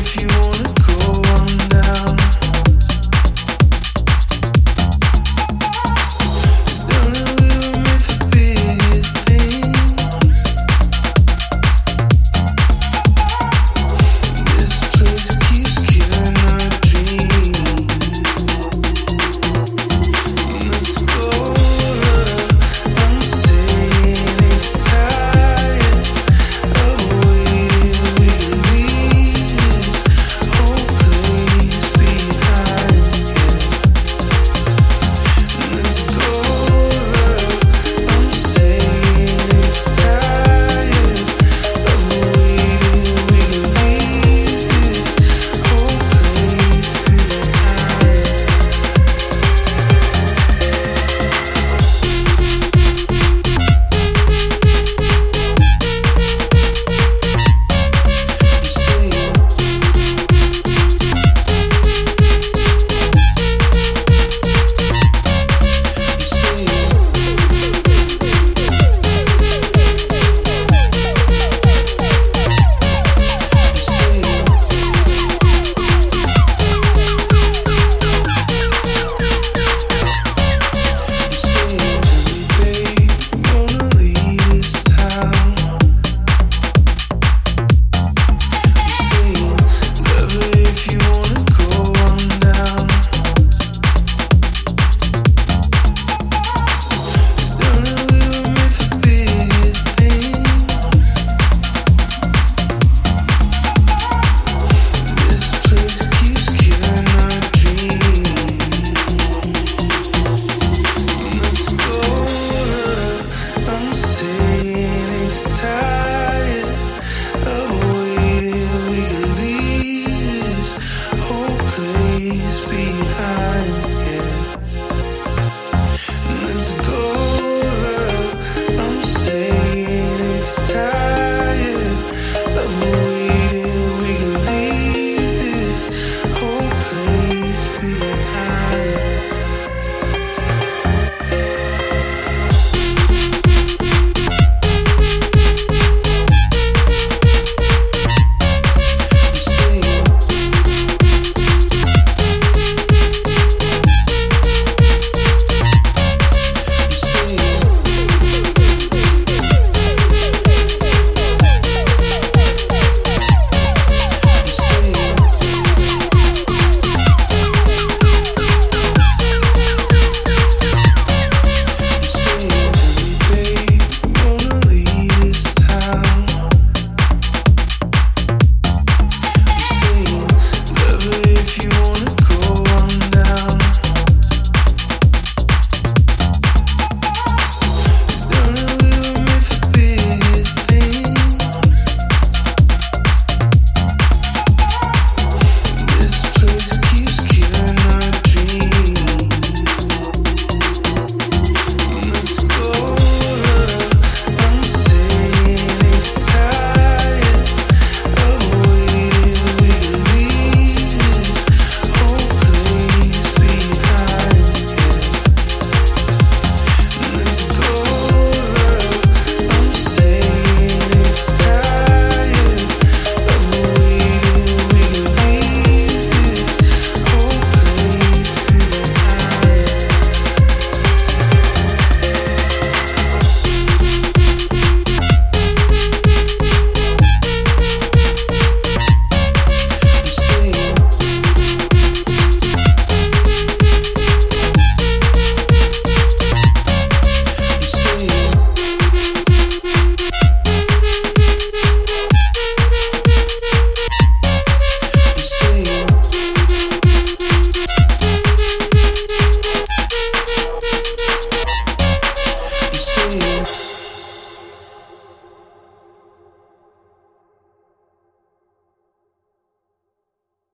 if you. You